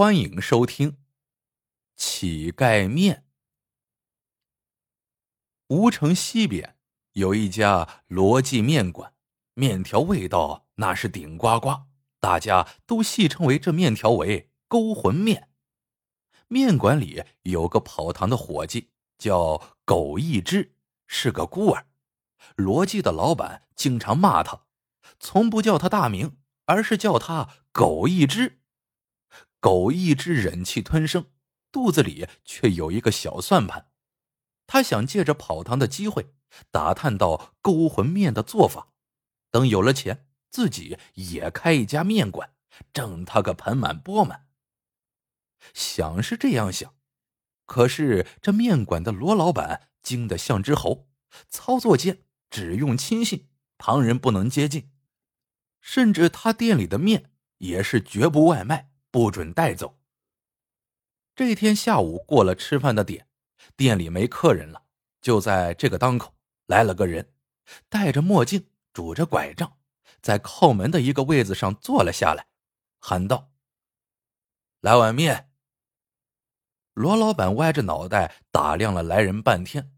欢迎收听《乞丐面》。吴城西边有一家罗记面馆，面条味道那是顶呱呱，大家都戏称为这面条为“勾魂面”。面馆里有个跑堂的伙计，叫苟一之，是个孤儿。罗记的老板经常骂他，从不叫他大名，而是叫他苟一之。狗一直忍气吞声，肚子里却有一个小算盘。他想借着跑堂的机会，打探到勾魂面的做法。等有了钱，自己也开一家面馆，挣他个盆满钵满。想是这样想，可是这面馆的罗老板精得像只猴，操作间只用亲信，旁人不能接近。甚至他店里的面也是绝不外卖。不准带走。这天下午过了吃饭的点，店里没客人了。就在这个当口，来了个人，戴着墨镜，拄着拐杖，在靠门的一个位子上坐了下来，喊道：“来碗面。”罗老板歪着脑袋打量了来人半天，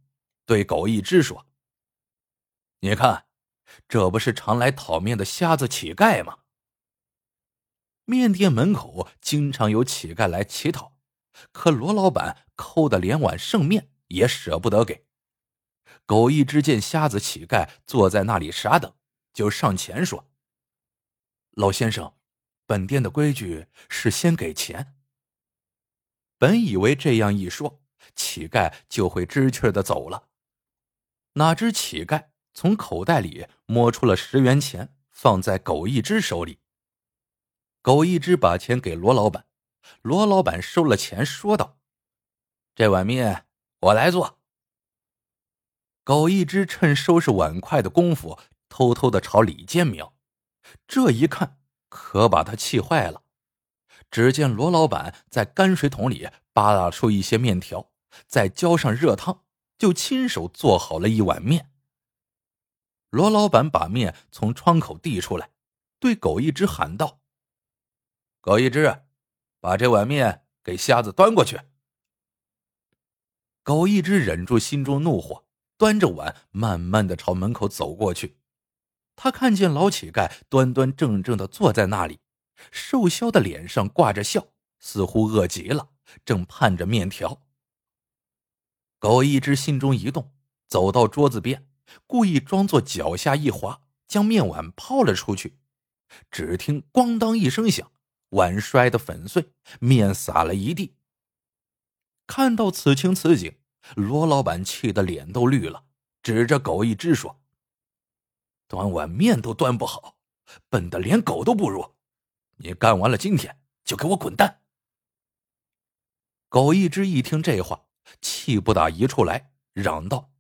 对狗一只说：“你看，这不是常来讨面的瞎子乞丐吗？”面店门口经常有乞丐来乞讨，可罗老板抠的连碗剩面也舍不得给。狗一只见瞎子乞丐坐在那里傻等，就上前说：“老先生，本店的规矩是先给钱。”本以为这样一说，乞丐就会知趣的走了，哪知乞丐从口袋里摸出了十元钱，放在狗一只手里。狗一只把钱给罗老板，罗老板收了钱，说道：“这碗面我来做。”狗一只趁收拾碗筷的功夫，偷偷的朝里间瞄。这一看，可把他气坏了。只见罗老板在泔水桶里扒拉出一些面条，再浇上热汤，就亲手做好了一碗面。罗老板把面从窗口递出来，对狗一只喊道。狗一只，把这碗面给瞎子端过去。狗一只忍住心中怒火，端着碗慢慢的朝门口走过去。他看见老乞丐端端正正的坐在那里，瘦削的脸上挂着笑，似乎饿极了，正盼着面条。狗一只心中一动，走到桌子边，故意装作脚下一滑，将面碗抛了出去。只听“咣当”一声响。碗摔得粉碎，面洒了一地。看到此情此景，罗老板气得脸都绿了，指着狗一只说：“端碗面都端不好，笨的连狗都不如！你干完了今天就给我滚蛋！”狗一只一听这话，气不打一处来，嚷道：“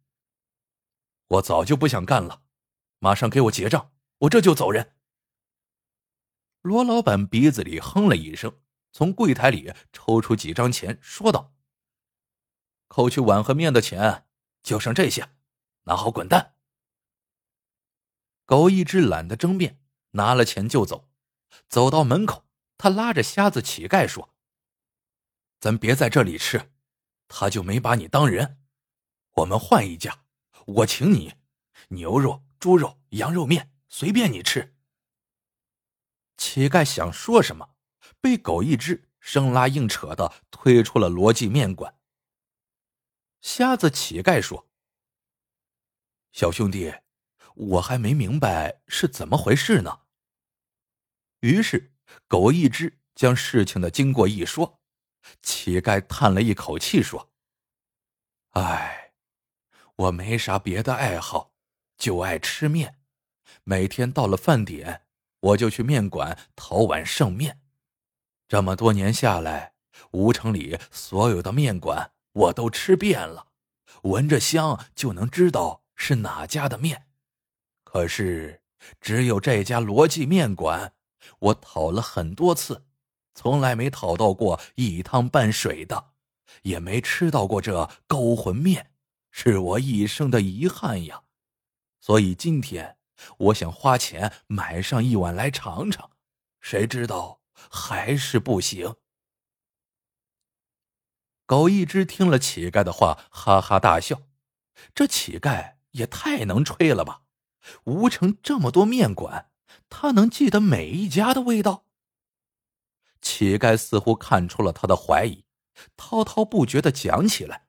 我早就不想干了，马上给我结账，我这就走人。”罗老板鼻子里哼了一声，从柜台里抽出几张钱，说道：“扣去碗和面的钱，就剩这些，拿好滚蛋。”狗一只懒得争辩，拿了钱就走。走到门口，他拉着瞎子乞丐说：“咱别在这里吃，他就没把你当人。我们换一家，我请你，牛肉、猪肉、羊肉面，随便你吃。”乞丐想说什么，被狗一只生拉硬扯的推出了罗记面馆。瞎子乞丐说：“小兄弟，我还没明白是怎么回事呢。”于是狗一只将事情的经过一说，乞丐叹了一口气说：“唉，我没啥别的爱好，就爱吃面，每天到了饭点。”我就去面馆讨碗剩面，这么多年下来，吴城里所有的面馆我都吃遍了，闻着香就能知道是哪家的面。可是只有这家罗记面馆，我讨了很多次，从来没讨到过一汤半水的，也没吃到过这勾魂面，是我一生的遗憾呀。所以今天。我想花钱买上一碗来尝尝，谁知道还是不行。狗一只听了乞丐的话，哈哈大笑。这乞丐也太能吹了吧！吴城这么多面馆，他能记得每一家的味道？乞丐似乎看出了他的怀疑，滔滔不绝的讲起来：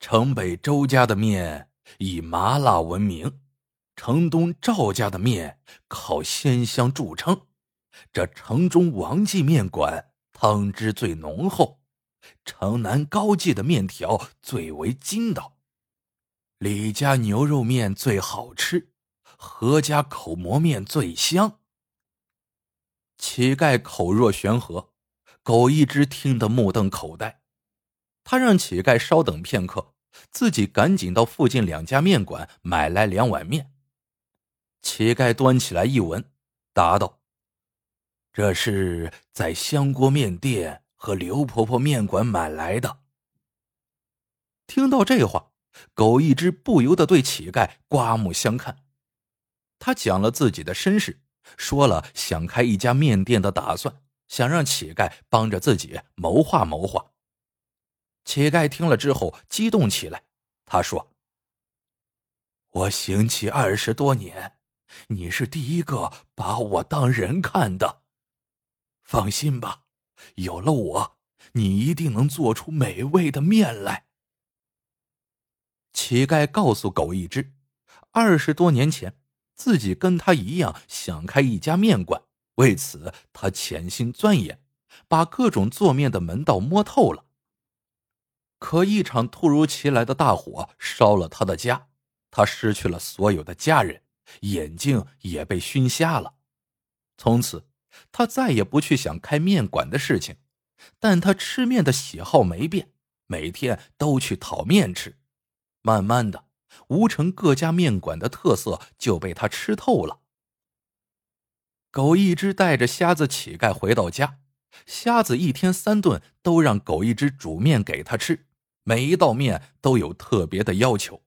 城北周家的面以麻辣闻名，城东赵家的面靠鲜香著称，这城中王记面馆汤汁最浓厚。城南高记的面条最为筋道，李家牛肉面最好吃，何家口馍面最香。乞丐口若悬河，狗一只听得目瞪口呆。他让乞丐稍等片刻，自己赶紧到附近两家面馆买来两碗面。乞丐端起来一闻，答道：“这是在香锅面店。”和刘婆婆面馆买来的。听到这话，狗一只不由得对乞丐刮目相看。他讲了自己的身世，说了想开一家面店的打算，想让乞丐帮着自己谋划谋划。乞丐听了之后激动起来，他说：“我行乞二十多年，你是第一个把我当人看的，放心吧。”有了我，你一定能做出美味的面来。乞丐告诉狗一只，二十多年前，自己跟他一样想开一家面馆，为此他潜心钻研，把各种做面的门道摸透了。可一场突如其来的大火烧了他的家，他失去了所有的家人，眼睛也被熏瞎了，从此。他再也不去想开面馆的事情，但他吃面的喜好没变，每天都去讨面吃。慢慢的，吴城各家面馆的特色就被他吃透了。狗一只带着瞎子乞丐回到家，瞎子一天三顿都让狗一只煮面给他吃，每一道面都有特别的要求，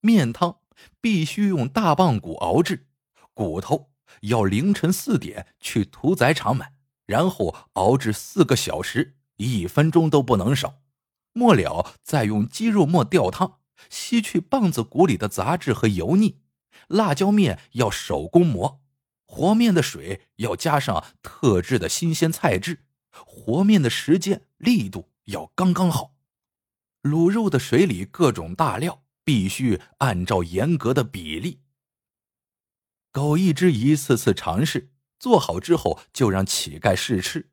面汤必须用大棒骨熬制，骨头。要凌晨四点去屠宰场买，然后熬制四个小时，一分钟都不能少。末了再用鸡肉末吊汤，吸去棒子骨里的杂质和油腻。辣椒面要手工磨，和面的水要加上特制的新鲜菜汁，和面的时间力度要刚刚好。卤肉的水里各种大料必须按照严格的比例。狗一只一次次尝试做好之后，就让乞丐试吃。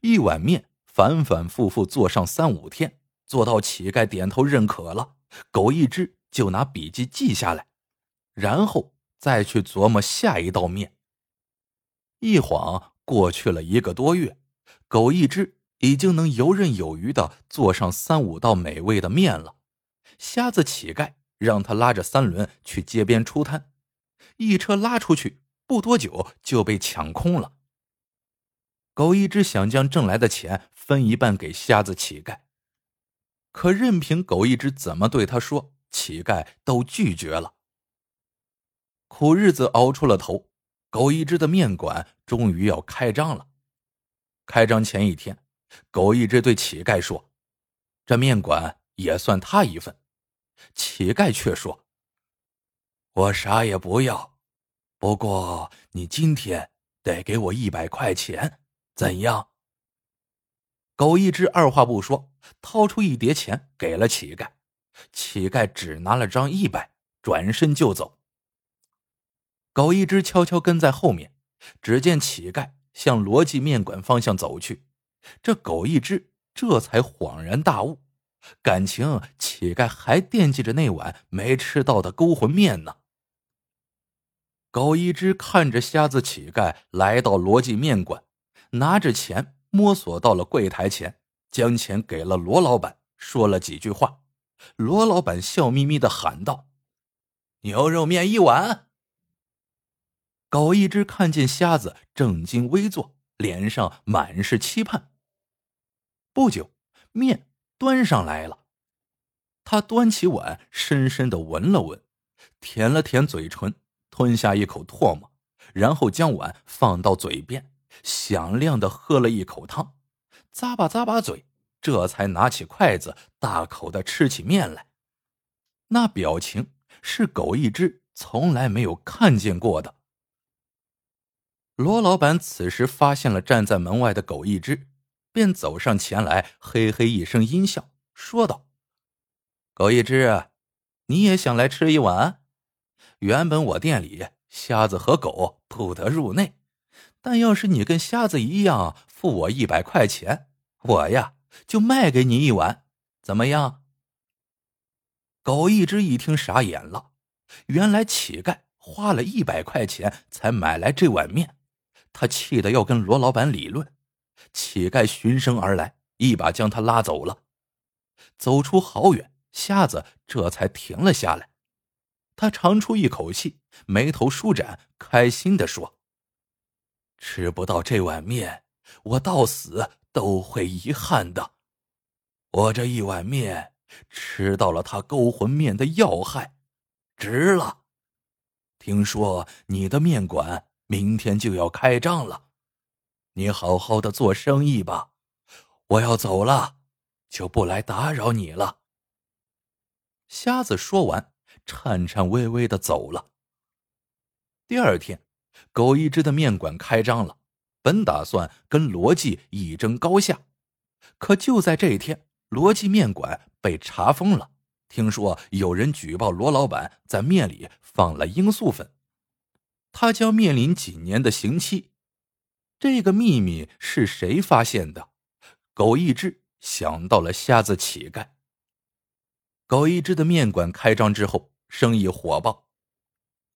一碗面反反复复做上三五天，做到乞丐点头认可了，狗一只就拿笔记记下来，然后再去琢磨下一道面。一晃过去了一个多月，狗一只已经能游刃有余的做上三五道美味的面了。瞎子乞丐让他拉着三轮去街边出摊。一车拉出去，不多久就被抢空了。狗一只想将挣来的钱分一半给瞎子乞丐，可任凭狗一只怎么对他说，乞丐都拒绝了。苦日子熬出了头，狗一只的面馆终于要开张了。开张前一天，狗一只对乞丐说：“这面馆也算他一份。”乞丐却说。我啥也不要，不过你今天得给我一百块钱，怎样？狗一只二话不说，掏出一叠钱给了乞丐，乞丐只拿了张一百，转身就走。狗一只悄悄跟在后面，只见乞丐向罗记面馆方向走去，这狗一只这才恍然大悟，感情乞丐还惦记着那碗没吃到的勾魂面呢。狗一只看着瞎子乞丐来到罗记面馆，拿着钱摸索到了柜台前，将钱给了罗老板，说了几句话。罗老板笑眯眯的喊道：“牛肉面一碗。”狗一只看见瞎子正襟危坐，脸上满是期盼。不久，面端上来了，他端起碗，深深的闻了闻，舔了舔嘴唇。吞下一口唾沫，然后将碗放到嘴边，响亮的喝了一口汤，咂巴咂巴嘴，这才拿起筷子，大口的吃起面来。那表情是狗一只从来没有看见过的。罗老板此时发现了站在门外的狗一只，便走上前来，嘿嘿一声阴笑，说道：“狗一只，你也想来吃一碗？原本我店里瞎子和狗不得入内，但要是你跟瞎子一样付我一百块钱，我呀就卖给你一碗，怎么样？”狗一只一听傻眼了，原来乞丐花了一百块钱才买来这碗面，他气得要跟罗老板理论。乞丐循声而来，一把将他拉走了。走出好远，瞎子这才停了下来。他长出一口气，眉头舒展，开心的说：“吃不到这碗面，我到死都会遗憾的。我这一碗面。”吃到了他勾魂面的要害，值了。听说你的面馆明天就要开张了，你好好的做生意吧。我要走了，就不来打扰你了。瞎子说完，颤颤巍巍的走了。第二天，狗一只的面馆开张了，本打算跟罗辑一争高下，可就在这一天。罗记面馆被查封了。听说有人举报罗老板在面里放了罂粟粉，他将面临几年的刑期。这个秘密是谁发现的？狗一只想到了瞎子乞丐。狗一只的面馆开张之后，生意火爆。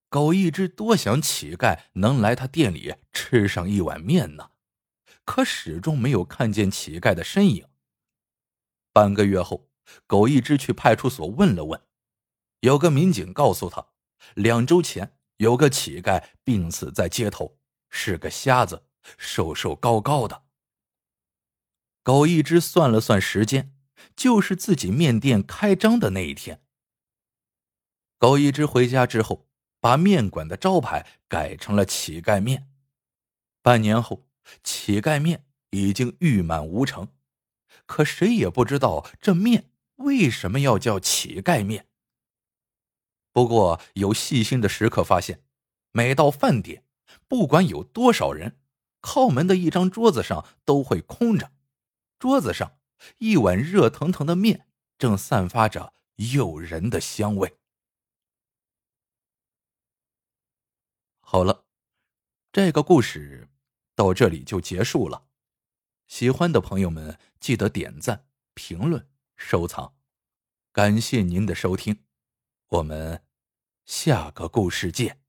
狗一只多想乞丐能来他店里吃上一碗面呢，可始终没有看见乞丐的身影。半个月后，狗一只去派出所问了问，有个民警告诉他，两周前有个乞丐病死在街头，是个瞎子，瘦瘦高高的。狗一之算了算时间，就是自己面店开张的那一天。狗一之回家之后，把面馆的招牌改成了乞丐面。半年后，乞丐面已经誉满吴城。可谁也不知道这面为什么要叫乞丐面。不过有细心的食客发现，每到饭点，不管有多少人，靠门的一张桌子上都会空着，桌子上一碗热腾腾的面正散发着诱人的香味。好了，这个故事到这里就结束了。喜欢的朋友们，记得点赞、评论、收藏，感谢您的收听，我们下个故事见。